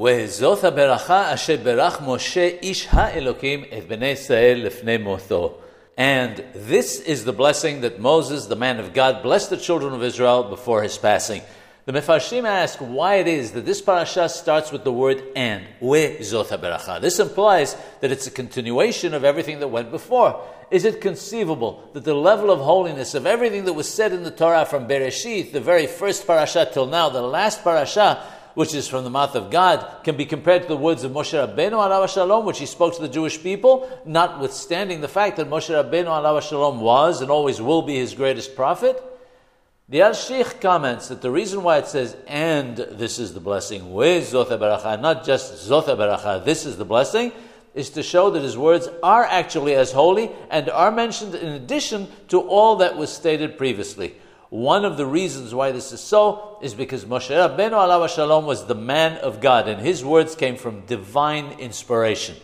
וזאת הברכה אשר ברך משה איש האלוקים את בני ישראל לפני מותו. And this is the blessing that Moses, the man of God, blessed the children of Israel before his passing. The Mefarshim ask why it is that this parasha starts with the word and, zot beracha. This implies that it's a continuation of everything that went before. Is it conceivable that the level of holiness of everything that was said in the Torah from Bereshit, the very first parasha till now, the last parasha, which is from the mouth of God, can be compared to the words of Moshe Rabbeinu alav shalom, which he spoke to the Jewish people, notwithstanding the fact that Moshe Rabbeinu alav shalom was and always will be his greatest prophet? The Alshich comments that the reason why it says, and this is the blessing, WeZoth HaBerakha, not just Zoth HaBerakha, this is the blessing, is to show that his words are actually as holy and are mentioned in addition to all that was stated previously. One of the reasons why this is so is because Moshe Rabbeinu alav shalom was the man of God, and his words came from divine inspiration.